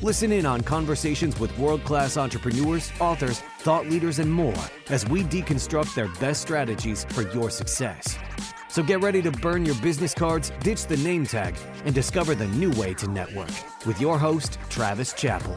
Listen in on conversations with world class entrepreneurs, authors, thought leaders, and more as we deconstruct their best strategies for your success. So get ready to burn your business cards, ditch the name tag, and discover the new way to network with your host, Travis Chappell.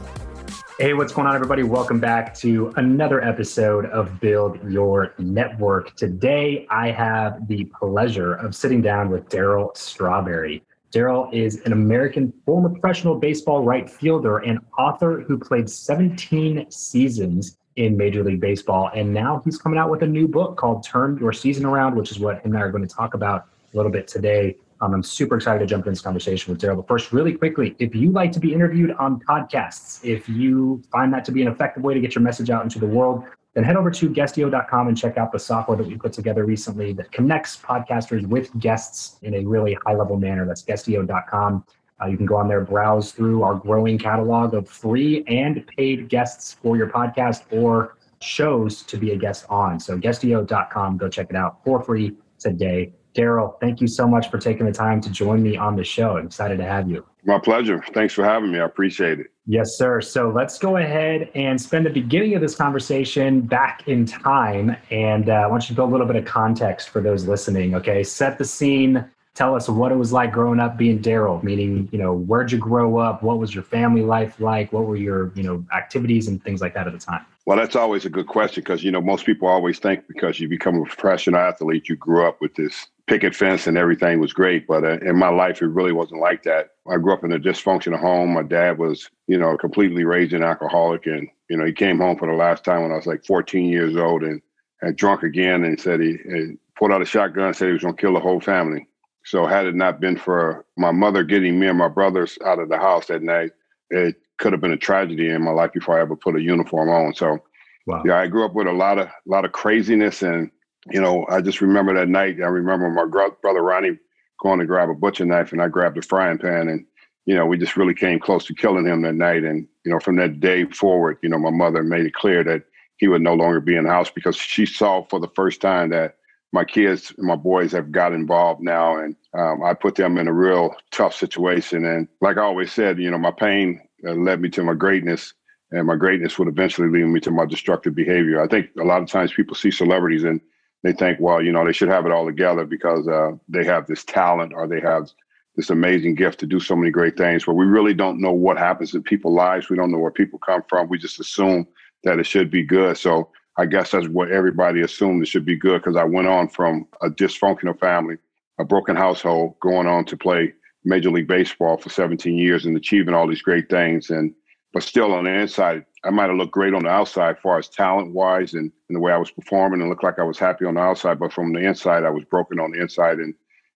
Hey, what's going on, everybody? Welcome back to another episode of Build Your Network. Today, I have the pleasure of sitting down with Darryl Strawberry. Darryl is an American former professional baseball right fielder and author who played 17 seasons in Major League Baseball. And now he's coming out with a new book called Turn Your Season Around, which is what him and I are going to talk about a little bit today. Um, I'm super excited to jump into this conversation with Darryl. But first, really quickly, if you like to be interviewed on podcasts, if you find that to be an effective way to get your message out into the world, then head over to guestio.com and check out the software that we put together recently that connects podcasters with guests in a really high level manner. That's guestio.com. Uh, you can go on there, browse through our growing catalog of free and paid guests for your podcast or shows to be a guest on. So guestio.com, go check it out for free today. Darryl, thank you so much for taking the time to join me on the show. I'm excited to have you. My pleasure. Thanks for having me. I appreciate it. Yes, sir. So let's go ahead and spend the beginning of this conversation back in time. And uh, I want you to build a little bit of context for those listening. Okay. Set the scene. Tell us what it was like growing up being Darryl, meaning, you know, where'd you grow up? What was your family life like? What were your, you know, activities and things like that at the time? Well, that's always a good question because, you know, most people always think because you become a professional athlete, you grew up with this picket fence and everything was great. But uh, in my life, it really wasn't like that. I grew up in a dysfunctional home. My dad was, you know, completely raging alcoholic. And, you know, he came home for the last time when I was like 14 years old and had drunk again and said he, he pulled out a shotgun and said he was going to kill the whole family. So had it not been for my mother getting me and my brothers out of the house that night, it could have been a tragedy in my life before I ever put a uniform on. So, wow. yeah, I grew up with a lot of, a lot of craziness and you know, I just remember that night. I remember my gr- brother Ronnie going to grab a butcher knife, and I grabbed a frying pan, and you know, we just really came close to killing him that night. And you know, from that day forward, you know, my mother made it clear that he would no longer be in the house because she saw for the first time that my kids, my boys, have got involved now, and um, I put them in a real tough situation. And like I always said, you know, my pain uh, led me to my greatness, and my greatness would eventually lead me to my destructive behavior. I think a lot of times people see celebrities and they think, well, you know, they should have it all together because uh, they have this talent or they have this amazing gift to do so many great things. But we really don't know what happens in people's lives. We don't know where people come from. We just assume that it should be good. So I guess that's what everybody assumed it should be good because I went on from a dysfunctional family, a broken household, going on to play Major League Baseball for 17 years and achieving all these great things. And but still on the inside, I might have looked great on the outside, far as talent wise and, and the way I was performing, and looked like I was happy on the outside. But from the inside, I was broken on the inside, and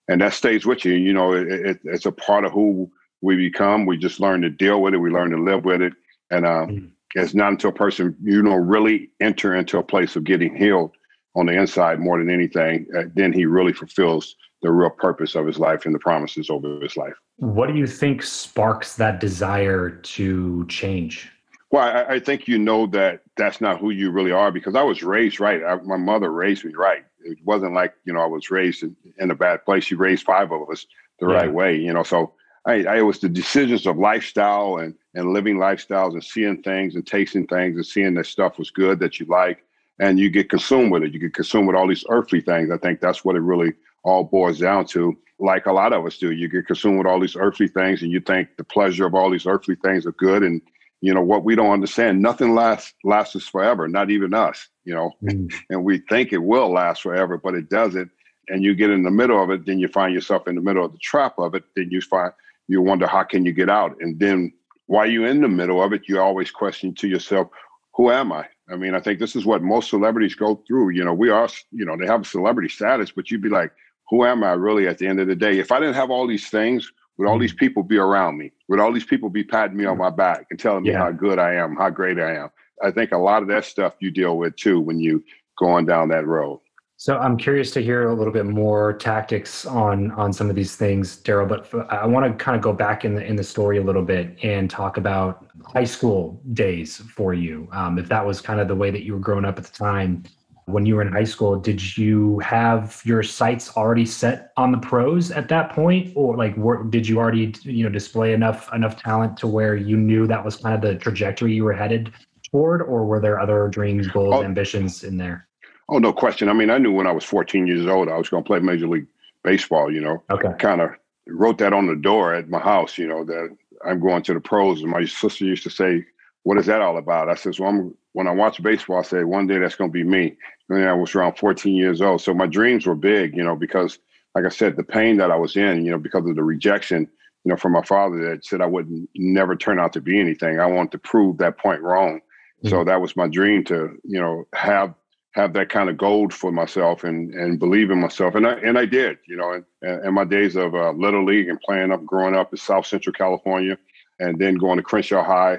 and that stays with you. You know, it, it, it's a part of who we become. We just learn to deal with it. We learn to live with it, and um, mm-hmm. it's not until a person you know really enter into a place of getting healed on the inside more than anything, uh, then he really fulfills the real purpose of his life and the promises over his life. What do you think sparks that desire to change? Well, I, I, think you know that that's not who you really are because I was raised right. I, my mother raised me right. It wasn't like you know I was raised in, in a bad place. She raised five of us the yeah. right way, you know. So I, I, it was the decisions of lifestyle and and living lifestyles and seeing things and tasting things and seeing that stuff was good that you like and you get consumed with it. You get consumed with all these earthly things. I think that's what it really all boils down to. Like a lot of us do, you get consumed with all these earthly things, and you think the pleasure of all these earthly things are good. And you know what we don't understand, nothing lasts lasts us forever. Not even us. You know, mm. and we think it will last forever, but it doesn't. And you get in the middle of it, then you find yourself in the middle of the trap of it. Then you find you wonder how can you get out. And then while you're in the middle of it, you always question to yourself, who am I? I mean, I think this is what most celebrities go through. You know, we are, you know, they have celebrity status, but you'd be like, who am I really at the end of the day? If I didn't have all these things, would all these mm-hmm. people be around me? Would all these people be patting me on my back and telling me yeah. how good I am, how great I am? I think a lot of that stuff you deal with too when you going down that road. So I'm curious to hear a little bit more tactics on on some of these things, Darryl. But I want to kind of go back in the in the story a little bit and talk about high school days for you. Um, if that was kind of the way that you were growing up at the time, when you were in high school, did you have your sights already set on the pros at that point, or like were, did you already you know display enough enough talent to where you knew that was kind of the trajectory you were headed toward, or were there other dreams, goals, oh. ambitions in there? Oh, no question. I mean, I knew when I was 14 years old I was going to play Major League Baseball. You know, okay. Kind of wrote that on the door at my house. You know that I'm going to the pros. And my sister used to say, "What is that all about?" I says, "Well, I'm, when I watched baseball, I said, one day that's going to be me." And I was around 14 years old, so my dreams were big. You know, because like I said, the pain that I was in, you know, because of the rejection, you know, from my father that said I would never turn out to be anything. I wanted to prove that point wrong. Mm-hmm. So that was my dream to, you know, have have that kind of gold for myself and and believe in myself and I and I did you know and, and my days of uh, little league and playing up growing up in South Central California and then going to Crenshaw High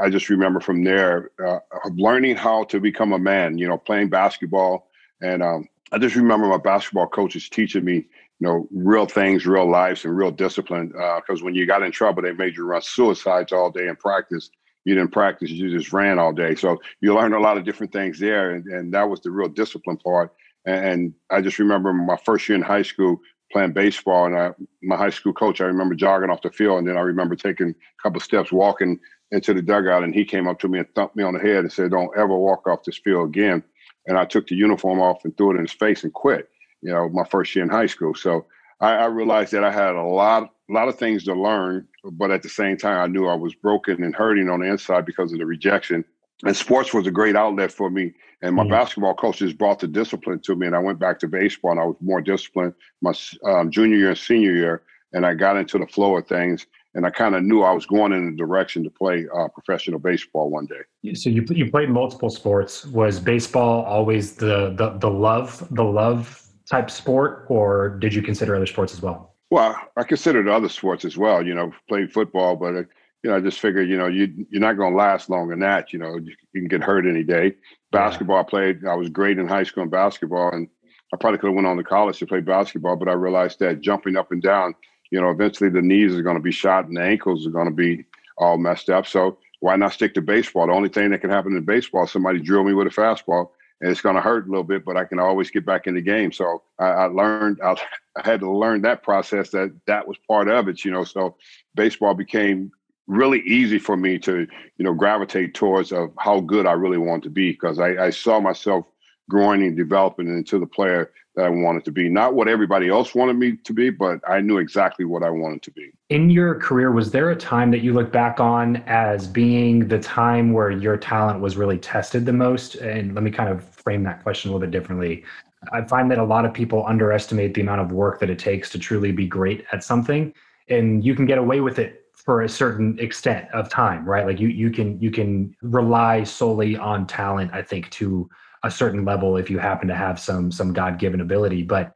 I just remember from there uh, learning how to become a man you know playing basketball and um, I just remember my basketball coaches teaching me you know real things real lives and real discipline because uh, when you got in trouble they made you run suicides all day in practice you didn't practice, you just ran all day. So you learned a lot of different things there. And, and that was the real discipline part. And, and I just remember my first year in high school playing baseball. And I, my high school coach, I remember jogging off the field. And then I remember taking a couple steps, walking into the dugout. And he came up to me and thumped me on the head and said, Don't ever walk off this field again. And I took the uniform off and threw it in his face and quit, you know, my first year in high school. So I, I realized that I had a lot, a lot of things to learn, but at the same time, I knew I was broken and hurting on the inside because of the rejection. And sports was a great outlet for me. And my mm-hmm. basketball coaches brought the discipline to me, and I went back to baseball, and I was more disciplined my um, junior year and senior year, and I got into the flow of things and I kind of knew I was going in a direction to play uh, professional baseball one day. So you you played multiple sports. Was baseball always the the the love the love type sport, or did you consider other sports as well? Well, I considered other sports as well. You know, played football, but uh, you know, I just figured, you know, you you're not going to last long in that. You know, you, can get hurt any day. Basketball, yeah. I played. I was great in high school in basketball, and I probably could have went on to college to play basketball, but I realized that jumping up and down, you know, eventually the knees are going to be shot and the ankles are going to be all messed up. So why not stick to baseball? The only thing that can happen in baseball, somebody drill me with a fastball and it's going to hurt a little bit, but I can always get back in the game. So I, I learned, I, I, had to learn that process that that was part of it, you know. So baseball became really easy for me to, you know, gravitate towards of how good I really want to be because I, I saw myself growing and developing into the player that I wanted to be. Not what everybody else wanted me to be, but I knew exactly what I wanted to be. In your career, was there a time that you look back on as being the time where your talent was really tested the most? And let me kind of frame that question a little bit differently. I find that a lot of people underestimate the amount of work that it takes to truly be great at something. And you can get away with it for a certain extent of time, right? Like you you can you can rely solely on talent, I think, to a certain level if you happen to have some some god-given ability. But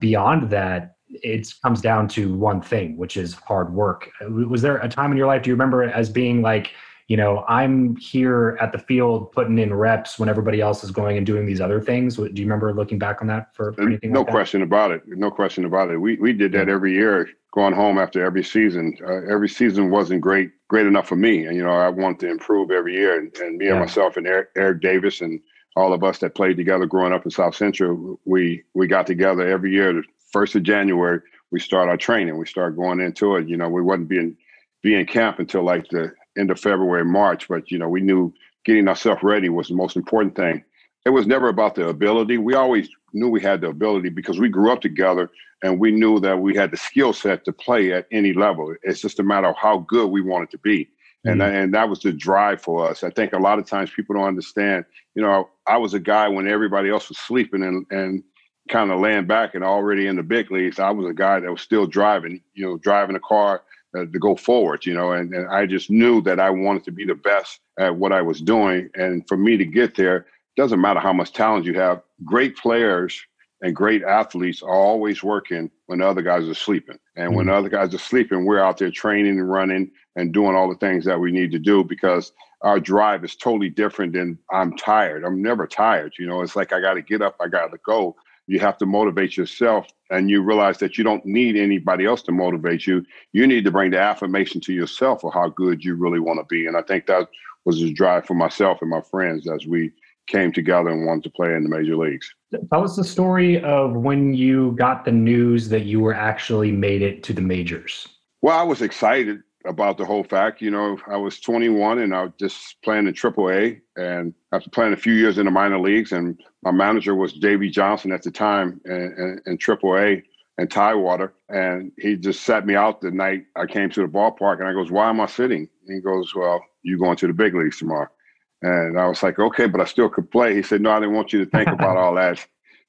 beyond that it comes down to one thing which is hard work. Was there a time in your life do you remember it as being like you know i'm here at the field putting in reps when everybody else is going and doing these other things do you remember looking back on that for, anything no like question about it. No question about it. We, we did that every year going home after every season. Uh, every season wasn't great great enough for me. And you know i wanted to improve every year. And, and me yeah. and myself and eric, eric davis and all of us that played together growing up in South Central, we we got together every year. The first of January, we start our training. We start going into it. You know, we wasn't being be in camp until like the end of February, March. But you know, we knew getting ourselves ready was the most important thing. It was never about the ability. We always knew we had the ability because we grew up together and we knew that we had the skill set to play at any level. It's just a matter of how good we wanted to be. And, mm-hmm. and that was the drive for us. I think a lot of times people don't understand, you know, I was a guy when everybody else was sleeping and, and kind of laying back and already in the big leagues. I was a guy that was still driving, you know, driving a car uh, to go forward, you know, and, and I just knew that I wanted to be the best at what I was doing. And for me to get there, doesn't matter how much talent you have, great players and great athletes are always working when other guys are sleeping. And mm-hmm. when other guys are sleeping, we're out there training and running and doing all the things that we need to do because our drive is totally different than I'm tired. I'm never tired. You know, it's like I got to get up, I got to go. You have to motivate yourself and you realize that you don't need anybody else to motivate you. You need to bring the affirmation to yourself of how good you really want to be. And I think that was the drive for myself and my friends as we came together and wanted to play in the major leagues. Tell us the story of when you got the news that you were actually made it to the majors. Well, I was excited about the whole fact. You know, I was 21 and I was just playing in AAA, and after playing a few years in the minor leagues, and my manager was Davey Johnson at the time in, in, in AAA and Tidewater, and he just sat me out the night I came to the ballpark, and I goes, "Why am I sitting?" And he goes, "Well, you going to the big leagues tomorrow." And I was like, okay, but I still could play. He said, no, I didn't want you to think about all that.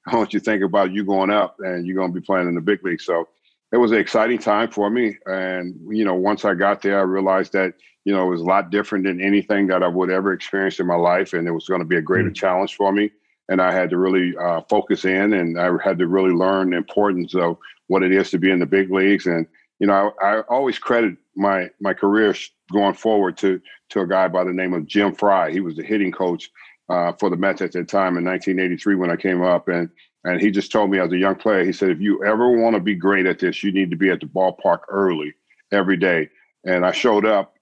I want you to think about you going up and you're going to be playing in the big league. So it was an exciting time for me. And, you know, once I got there, I realized that, you know, it was a lot different than anything that I would ever experience in my life. And it was going to be a greater mm-hmm. challenge for me. And I had to really uh, focus in and I had to really learn the importance of what it is to be in the big leagues. And, you know, I, I always credit my my career going forward to to a guy by the name of Jim Frey. He was the hitting coach uh, for the Mets at that time in 1983 when I came up, and and he just told me as a young player, he said, if you ever want to be great at this, you need to be at the ballpark early every day. And I showed up.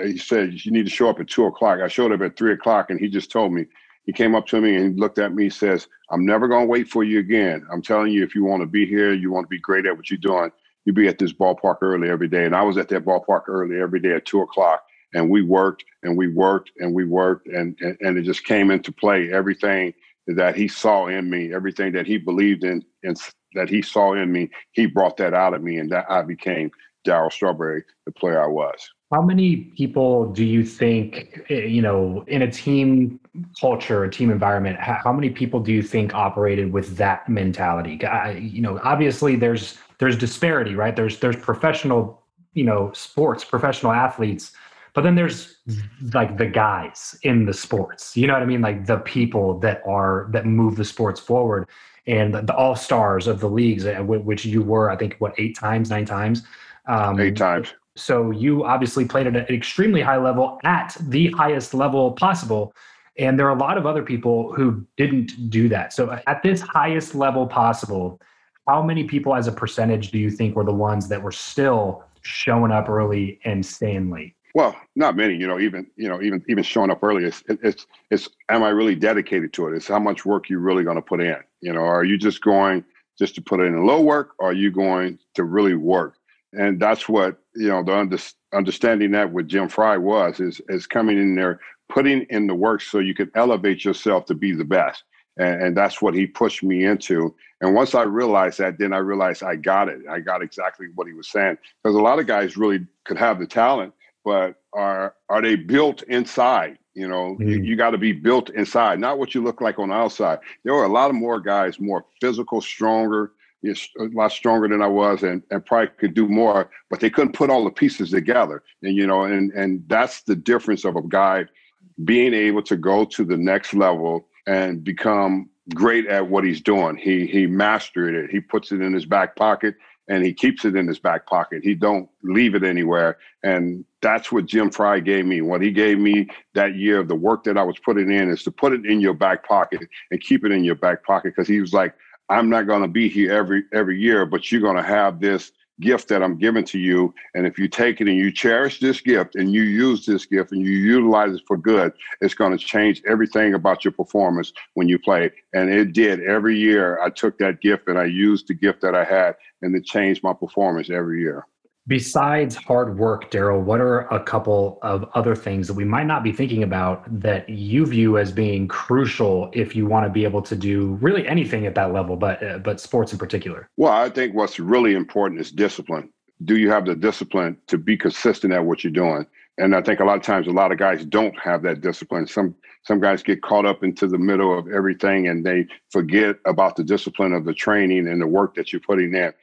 He said you need to show up at two o'clock. I showed up at three o'clock, and he just told me. He came up to me and looked at me. Says, "I'm never going to wait for you again. I'm telling you, if you want to be here, you want to be great at what you're doing you be at this ballpark early every day. And I was at that ballpark early every day at two o'clock. And we worked and we worked and we worked and, and, and it just came into play. Everything that he saw in me, everything that he believed in and that he saw in me, he brought that out of me and that I became Darryl Strawberry, the player I was. How many people do you think, eh, you know, in a team culture, a team environment, how many people do you think operated with that mentality? I, you know, obviously there's there's disparity, right? There's there's professional, you know, sports, professional athletes, but then there's like the guys in the sports. You know what I mean? Like the people that are that move the sports forward and the, the all stars of the leagues, uh, which you were, I think, what eight times, nine times, um, eight times. So you obviously played at an extremely high level, at the highest level possible. And there are a lot of other people who didn't do that. So at this highest level possible, how many people as a percentage do you think were the ones that were still showing up early and staying late? Well, not many. You know, even you know, even even showing up early. It's it's it's. Am I really dedicated to it? It's how much work you really going to put in. You know, are you just going just to put in a low work, or are you going to really work? And that's what you know. The under, understanding that with Jim Frey was is is coming in there, putting in the work so you can elevate yourself to be the best. And, and that's what he pushed me into. And once I realized that, then I realized I got it. I got exactly what he was saying. Because a lot of guys really could have the talent, but are are they built inside? You know, mm. you, you got to be built inside, not what you look like on the outside. There were a lot of more guys, more physical, stronger, a lot stronger than I was, and, and probably could do more, but they couldn't put all the pieces together. And you know, and and that's the difference of a guy being able to go to the next level and become great at what he's doing. He he mastered it. He puts it in his back pocket and he keeps it in his back pocket. He don't leave it anywhere. And that's what Jim Frey gave me. What he gave me that year of the work that I was putting in is to put it in your back pocket and keep it in your back pocket because he was like, I'm not going to be here every every year, but you're going to have this gift that I'm giving to you. And if you take it and you cherish this gift and you use this gift and you utilize it for good, it's going to change everything about your performance when you play. And it did every year. I took that gift and I used the gift that I had and it changed my performance every year. Besides hard work, Darryl, what are a couple of other things that we might not be thinking about that you view as being crucial if you want to be able to do really anything at that level, but uh, but sports in particular? Well, I think what's really important is discipline. Do you have the discipline to be consistent at what you're doing? And I think a lot of times a lot of guys don't have that discipline. Some some guys get caught up into the middle of everything and they forget about the discipline of the training and the work that you're putting in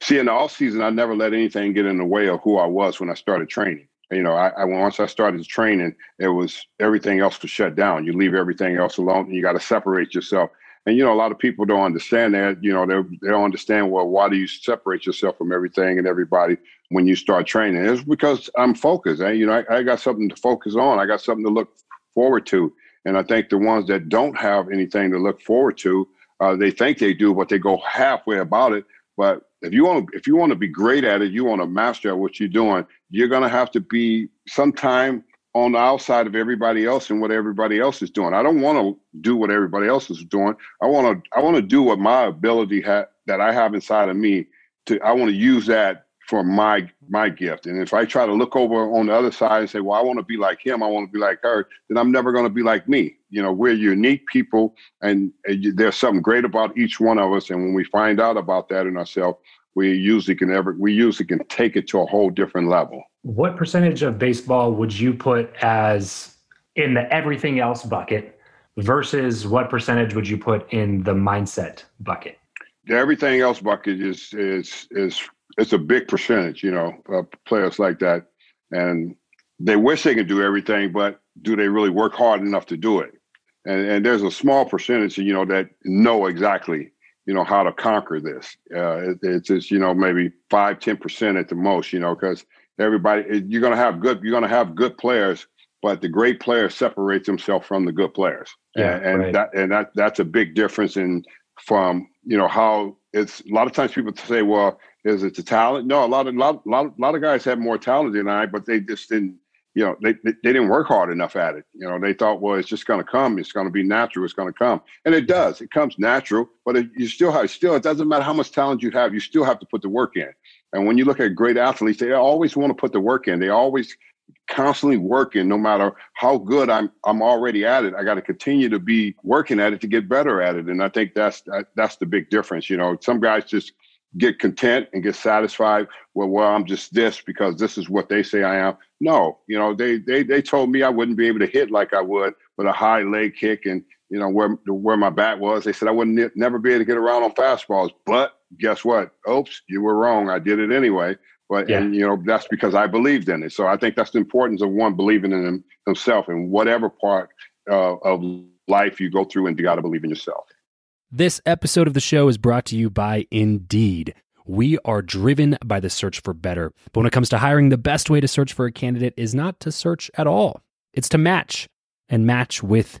see in the off season, I never let anything get in the way of who I was when I started training. You know, I, I once I started training, it was everything else was shut down. You leave everything else alone, and you got to separate yourself. And you know, a lot of people don't understand that. You know, they they don't understand well, why do you separate yourself from everything and everybody when you start training? It's because I'm focused. I, you know, I, I got something to focus on. I got something to look forward to. And I think the ones that don't have anything to look forward to, uh, they think they do, but they go halfway about it. But if you want to if you want to be great at it, you want to master what you're doing, you're going to have to be sometime on the outside of everybody else and what everybody else is doing. I don't want to do what everybody else is doing. I want to I want to do what my ability ha- that I have inside of me to I want to use that for my my gift. And if I try to look over on the other side and say, "Well, I want to be like him. I want to be like her," then I'm never going to be like me. You know, we're unique people, and, and there's something great about each one of us. And when we find out about that in ourselves, we usually can ever we usually can take it to a whole different level. What percentage of baseball would you put as in the everything else bucket versus what percentage would you put in the mindset bucket? The everything else bucket is is is it's a big percentage, you know, uh, players like that, and they wish they could do everything, but do they really work hard enough to do it? And, and there's a small percentage, you know, that know exactly, you know, how to conquer this. Uh, it, it's just, you know, maybe five, ten percent at the most, you know, because everybody, you're going to have good, you're going to have good players, but the great player separates himself from the good players, yeah, and, and right. that and that that's a big difference in from you know how it's a lot of times people say, well, is it the talent? No, a lot of lot, lot, lot of guys have more talent than I, but they just didn't. You know, they, they, they didn't work hard enough at it. You know, they thought, well, it's just going to come. It's going to be natural. It's going to come, and it does. It comes natural, but it, you still have still. It doesn't matter how much talent you have. You still have to put the work in. And when you look at great athletes, they always want to put the work in. They always constantly working no matter how good I'm I'm already at it. I got to continue to be working at it to get better at it. And I think that's that's the big difference. You know, some guys just get content and get satisfied. Well, well, I'm just this because this is what they say I am. No, you know, they they they told me I wouldn't be able to hit like I would with a high leg kick and you know where where my bat was. They said I wouldn't never be able to get around on fastballs. But guess what? Oops, you were wrong. I did it anyway. But yeah. and you know that's because I believed in it. So I think that's the importance of one believing in him, himself in whatever part uh, of life you go through, and you got to believe in yourself. This episode of the show is brought to you by Indeed. We are driven by the search for better. But when it comes to hiring, the best way to search for a candidate is not to search at all. It's to match and match with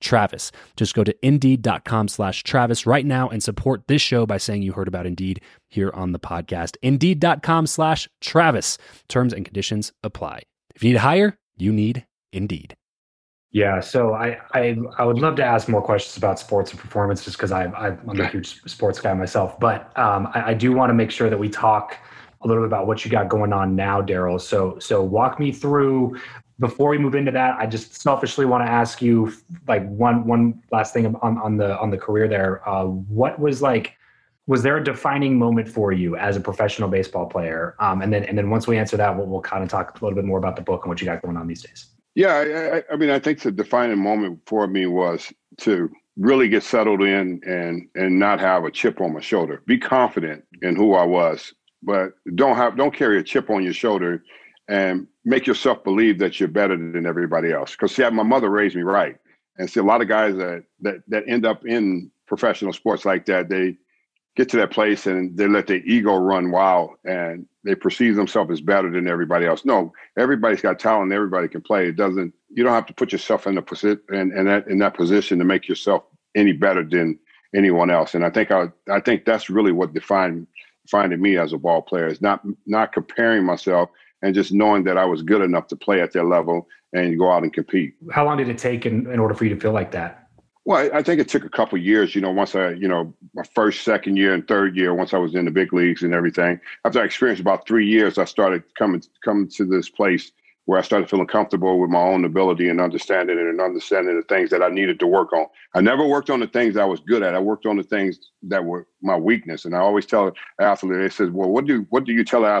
Travis. Just go to indeed.com slash Travis right now and support this show by saying you heard about Indeed here on the podcast. Indeed.com slash Travis. Terms and conditions apply. If you need to hire, you need Indeed. Yeah, so I, I I would love to ask more questions about sports and performance, just because I I'm a huge sports guy myself. But um, I, I do want to make sure that we talk a little bit about what you got going on now, Darryl. So so walk me through before we move into that. I just selfishly want to ask you like one one last thing on on the on the career there. Uh, what was like was there a defining moment for you as a professional baseball player? Um, and then and then once we answer that, we'll, we'll kind of talk a little bit more about the book and what you got going on these days. Yeah, I, I, mean, I think the defining moment for me was to really get settled in and and not have a chip on my shoulder. Be confident in who I was, but don't have don't carry a chip on your shoulder and make yourself believe that you're better than everybody else. Because see, my mother raised me right, and see a lot of guys that that that end up in professional sports like that, they get to that place and they let their ego run wild and they perceive themselves as better than everybody else. No, everybody's got talent. Everybody can play. It doesn't. You don't have to put yourself in the position and in, that in that position to make yourself any better than anyone else. And I think I I think that's really what defined defined me as a ball player is not not comparing myself and just knowing that I was good enough to play at their level and go out and compete. How long did it take in, in order for you to feel like that? Well, I think it took a couple years. You know, once I, you know, my first, second year, and third year, once I was in the big leagues and everything. After I experienced about three years, I started coming coming to this place where I started feeling comfortable with my own ability and understanding it and understanding the things that I needed to work on. I never worked on the things I was good at. I worked on the things that were my weakness. And I always tell an athlete, they says, "Well, what do what do you tell an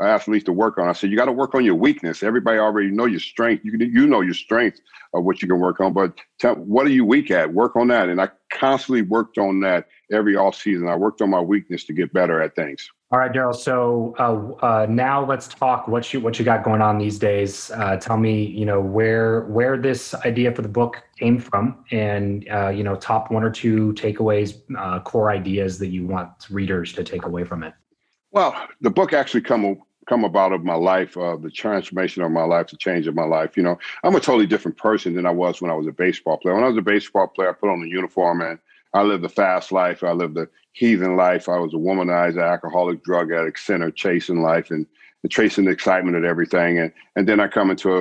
athlete athletes to work on. I said, you got to work on your weakness. Everybody already know your strength. You you know your strength of what you can work on, but tell, what are you weak at? Work on that. And I constantly worked on that every off season. I worked on my weakness to get better at things. All right, Darryl. So uh, uh, now let's talk what you what you got going on these days. Uh, tell me, you know, where where this idea for the book came from, and uh, you know, top one or two takeaways, uh, core ideas that you want readers to take away from it. Well, the book actually come come about of my life, uh, the transformation of my life, the change of my life. You know, I'm a totally different person than I was when I was a baseball player. When I was a baseball player, I put on the uniform and I lived a fast life. I lived a heathen life. I was a womanized alcoholic, drug addict, sinner, chasing life and, and chasing the excitement of everything. And and then I come into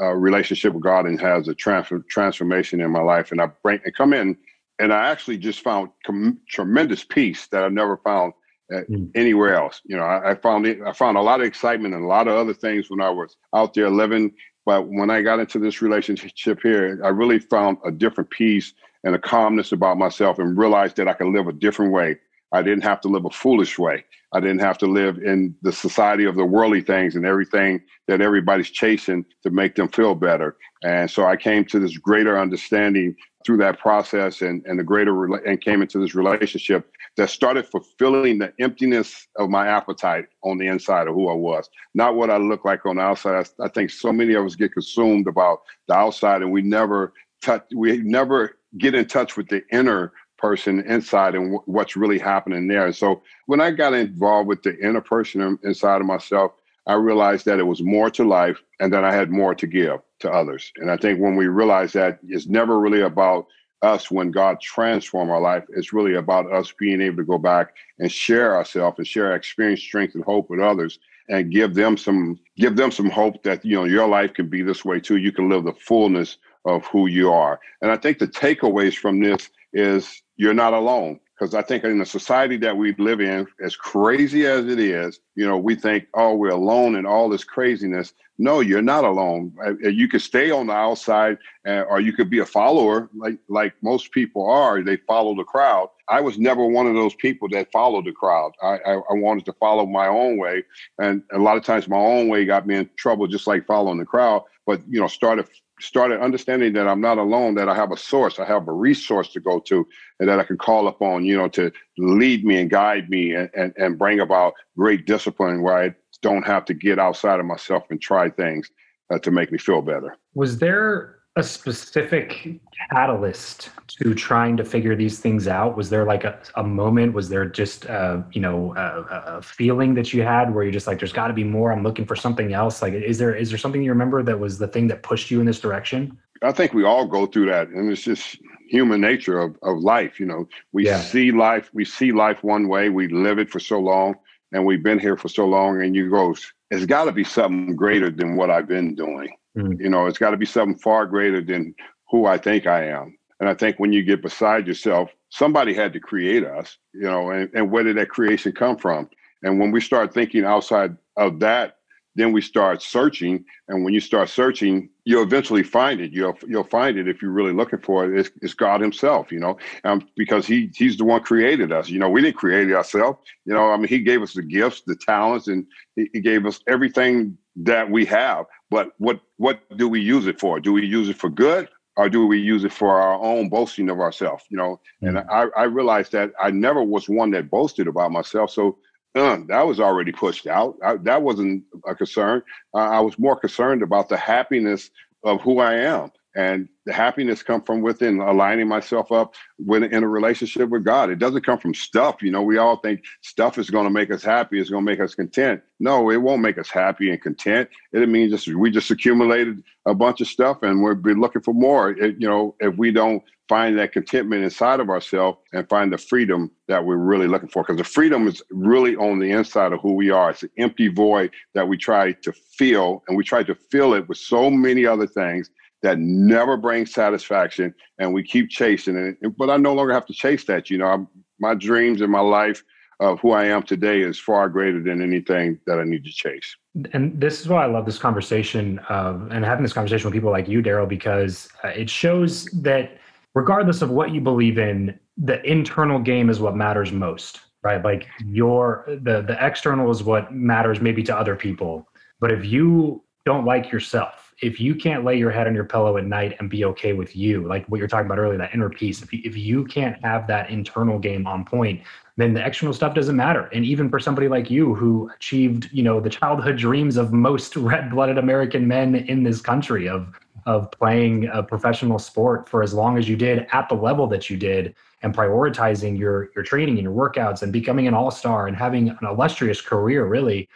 a, a relationship with God and has a transfer, transformation in my life. And I bring and come in and I actually just found com- tremendous peace that I never found mm. anywhere else. You know, I, I found it, I found a lot of excitement and a lot of other things when I was out there living. But when I got into this relationship here, I really found a different peace and a calmness about myself and realized that I could live a different way. I didn't have to live a foolish way. I didn't have to live in the society of the worldly things and everything that everybody's chasing to make them feel better. And so I came to this greater understanding through that process and, and the greater and came into this relationship that started fulfilling the emptiness of my appetite on the inside of who I was, not what I look like on the outside. I, I think so many of us get consumed about the outside and we never touch, we never get in touch with the inner person inside and w- what's really happening there. So when I got involved with the inner person inside of myself, I realized that it was more to life and that I had more to give to others. And I think when we realize that it's never really about us when God transform our life. It's really about us being able to go back and share ourselves and share our experience, strength, and hope with others and give them some give them some hope that you know your life can be this way too. You can live the fullness of who you are. And I think the takeaways from this is you're not alone because I think in the society that we live in, as crazy as it is, you know, we think, oh, we're alone in all this craziness. No, you're not alone. You could stay on the outside, uh, or you could be a follower, like like most people are. They follow the crowd. I was never one of those people that followed the crowd. I, I, I wanted to follow my own way, and a lot of times my own way got me in trouble, just like following the crowd. But you know, started started understanding that I'm not alone, that I have a source, I have a resource to go to, and that I can call upon, you know, to lead me and guide me and, and, and bring about great discipline where I don't have to get outside of myself and try things uh, to make me feel better. Was there a specific catalyst to trying to figure these things out? Was there like a, a moment? Was there just, uh, you know, a, a, feeling that you had where you're just like, there's got to be more. I'm looking for something else. Like, is there is there something you remember that was the thing that pushed you in this direction? I think we all go through that, and it's just human nature of, of life. You know, we yeah. see life, we see life one way, we live it for so long, and we've been here for so long, and you go, it's got to be something greater than what I've been doing. Mm. You know, it's got to be something far greater than who I think I am. And I think when you get beside yourself, somebody had to create us, you know, and, and where did that creation come from? And when we start thinking outside of that, then we start searching. And when you start searching, you'll eventually find it. You'll you'll find it if you're really looking for it. It's, it's God Himself, you know, um, because He He's the one created us. You know, we didn't create ourselves. You know, I mean, He gave us the gifts, the talents, and He, he gave us everything that we have. But what what do we use it for? Do we use it for good or do we use it for our own boasting of ourselves? You know, mm-hmm. and I, I realized that I never was one that boasted about myself. So uh, that was already pushed out. I, that wasn't a concern. Uh, I was more concerned about the happiness of who I am and the happiness come from within aligning myself up with in a relationship with god. It doesn't come from stuff you know. We all think stuff is going to make us happy it's going to make us content. No it won't make us happy and content. It means just we just accumulated a bunch of stuff and we'll be looking for more. It, you know if we don't find that contentment inside of ourselves and find the freedom that we're really looking for. Because the freedom is really on the inside of who we are. It's an empty void that we try to fill and we try to fill it with so many other things that never brings satisfaction and we keep chasing it. But i no longer have to chase that you know I'm, my dreams and my life of who i am today is far greater than anything that i need to chase. And this is why i love this conversation uh, and having this conversation with people like you darryl because uh, it shows that regardless of what you believe in the internal game is what matters most right? Like your the the external is what matters maybe to other people. But if you don't like yourself if you can't lay your head on your pillow at night and be okay with you, like what you're talking about earlier, that inner peace, if you, if you can't have that internal game on point, then the external stuff doesn't matter. And even for somebody like you who achieved, you know, the childhood dreams of most red-blooded American men in this country of of playing a professional sport for as long as you did at the level that you did and prioritizing your your training and your workouts and becoming an all-star and having an illustrious career really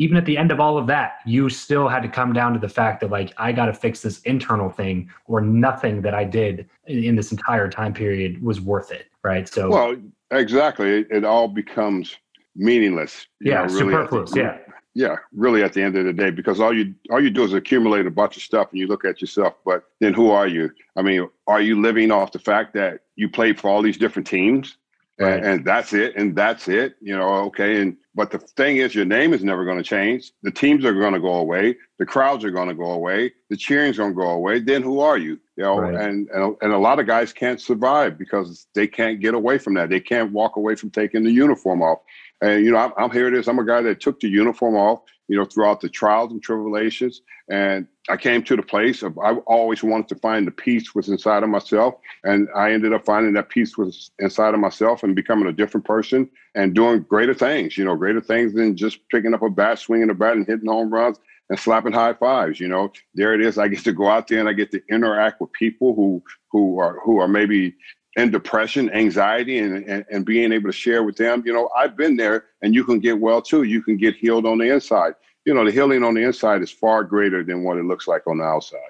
even at the end of all of that, you still had to come down to the fact that like I got to fix this internal thing, or nothing that I did in this entire time period was worth it, right? So, well, exactly, it, it all becomes meaningless. Yeah, know, really superfluous. The, yeah, yeah, really, at the end of the day, because all you all you do is accumulate a bunch of stuff, and you look at yourself. But then, who are you? I mean, are you living off the fact that you played for all these different teams? Right. And, and, that's it and that's it you know okay and but the thing is your name is never going to change. The teams are going to go away. The crowds are going to go away. The cheering's going to go away. Then who are you? You know right. and, and and a lot of guys can't survive because they can't get away from that. They can't walk away from taking the uniform off. And you know I'm, I'm here it is. I'm a guy that took the uniform off you know, throughout the trials and tribulations. And I came to the place of I always wanted to find the peace was inside of myself. And I ended up finding that peace was inside of myself and becoming a different person and doing greater things, you know, greater things than just picking up a bat, swinging a bat and hitting home runs and slapping high fives. You know, there it is. I get to go out there and I get to interact with people who who are who are maybe and depression, anxiety, and, and, and being able to share with them. You know, I've been there and you can get well too. You can get healed on the inside. You know, the healing on the inside is far greater than what it looks like on the outside.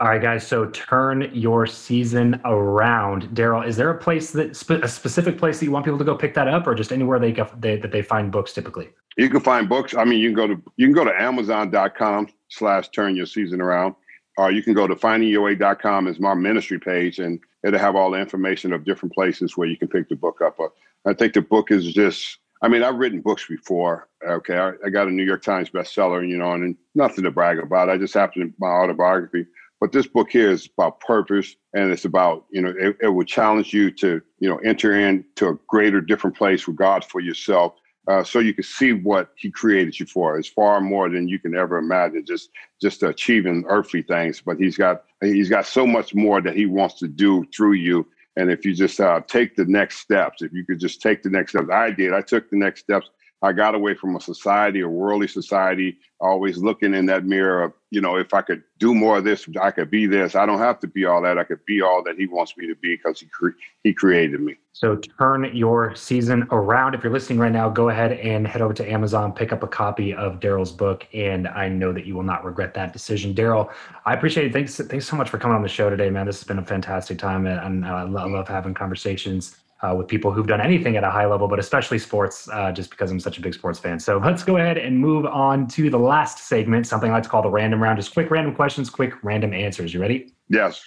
All right, guys. So turn your season around, Darryl. Is there a place that a specific place that you want people to go pick that up, or just anywhere they, go, they that they find books typically? You can find books. I mean, you can go to you can go to Amazon.com slash Turn Your Season Around, or you can go to FindingYourWay.com is my ministry page, and it'll have all the information of different places where you can pick the book up. I think the book is just. I mean, I've written books before. Okay, I, I got a New York Times bestseller, you know, and nothing to brag about. I just happened to my autobiography but this book here is about purpose and it's about, you know, it, it will challenge you to, you know, enter into a greater, different place with God for yourself. Uh, so you can see what he created you for. It's far more than you can ever imagine. Just just achieving earthly things, but he's got he's got so much more that he wants to do through you. And if you just uh, take the next steps, if you could just take the next steps, I did. I took the next steps I got away from a society, a worldly society, always looking in that mirror of, you know, if I could do more of this, I could be this. I don't have to be all that. I could be all that he wants me to be because he cre- he created me. So turn your season around. If you're listening right now, go ahead and head over to Amazon, pick up a copy of Darryl's book, and I know that you will not regret that decision. Darryl, I appreciate it. Thanks, thanks so much for coming on the show today, man. This has been a fantastic time, and I love having conversations uh, with people who've done anything at a high level, but especially sports, uh, just because I'm such a big sports fan. So let's go ahead and move on to the last segment, something I like to call the random round. Just quick random questions, quick random answers. You ready? Yes.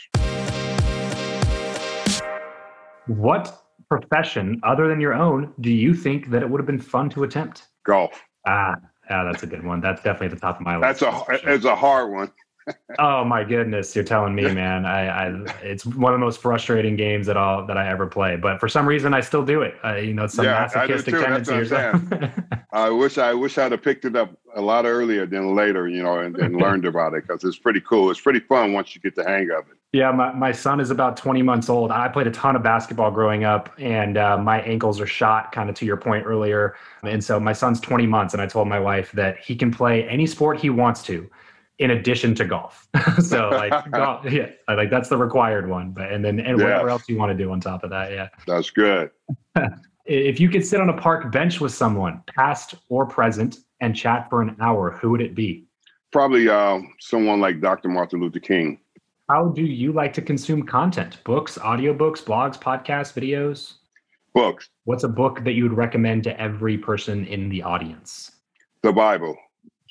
What profession other than your own do you think that it would have been fun to attempt? Golf. Ah, yeah, that's a good one. That's definitely at the top of my list. That's a sure. it's a hard one oh my goodness, you're telling me, man. I, I, it's one of the most frustrating games that all that I ever play. But for some reason, I still do it. Uh, you know, it's some yeah, masochistic tendency or something. I wish I wish I'd have picked it up a lot earlier than later, you know, and, and learned about it because it's pretty cool. It's pretty fun once you get the hang of it. Yeah, my, my son is about 20 months old. I played a ton of basketball growing up, and uh, my ankles are shot, kind of to your point earlier. And so my son's 20 months, and I told my wife that he can play any sport he wants to in addition to golf. so like golf, yeah, like that's the required one. But and then and whatever else you want to do on top of that, yeah. That's good. if you could sit on a park bench with someone, past or present, and chat for an hour, who would it be? Probably uh, someone like Dr. Martin Luther King. How do you like to consume content? Books, audiobooks, blogs, podcasts, videos? Books. What's a book that you would recommend to every person in the audience? The Bible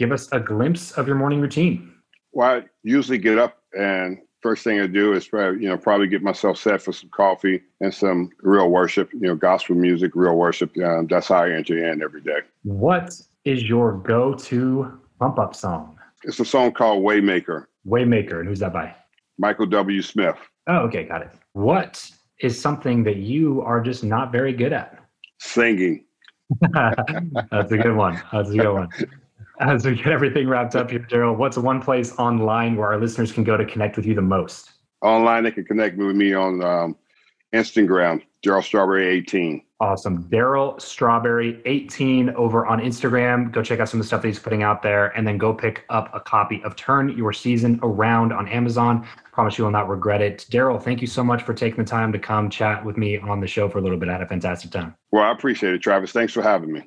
give us a glimpse of your morning routine. Well, I usually get up and first thing I do is you know probably get myself set for some coffee and some real worship, you know, gospel music, real worship. Um, that's how I enter in every day. What is your go-to pump up song? It's a song called Waymaker. Waymaker, and who's that by? Michael W. Smith. Oh, okay, got it. What is something that you are just not very good at? Singing. That's a good one. That's a good one. As we get everything wrapped up here, Darryl, what's one place online where our listeners can go to connect with you the most? Online, they can connect with me on um, Instagram, Darryl Strawberry 18. Awesome. Darryl Strawberry 18 over on Instagram. Go check out some of the stuff that he's putting out there and then go pick up a copy of Turn Your Season Around on Amazon. Promise you will not regret it. Darryl, thank you so much for taking the time to come chat with me on the show for a little bit. I had a fantastic time. Well, I appreciate it, Travis. Thanks for having me.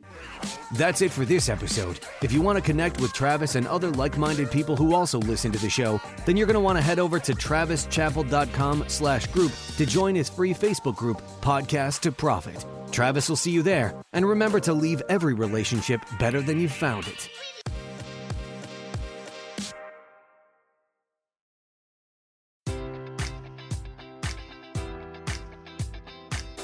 That's it for this episode. If you want to connect with Travis and other like-minded people who also listen to the show, then you're going to want to head over to travischappell.com slash group to join his free Facebook group, Podcast to Profit. Travis will see you there, and remember to leave every relationship better than you found it.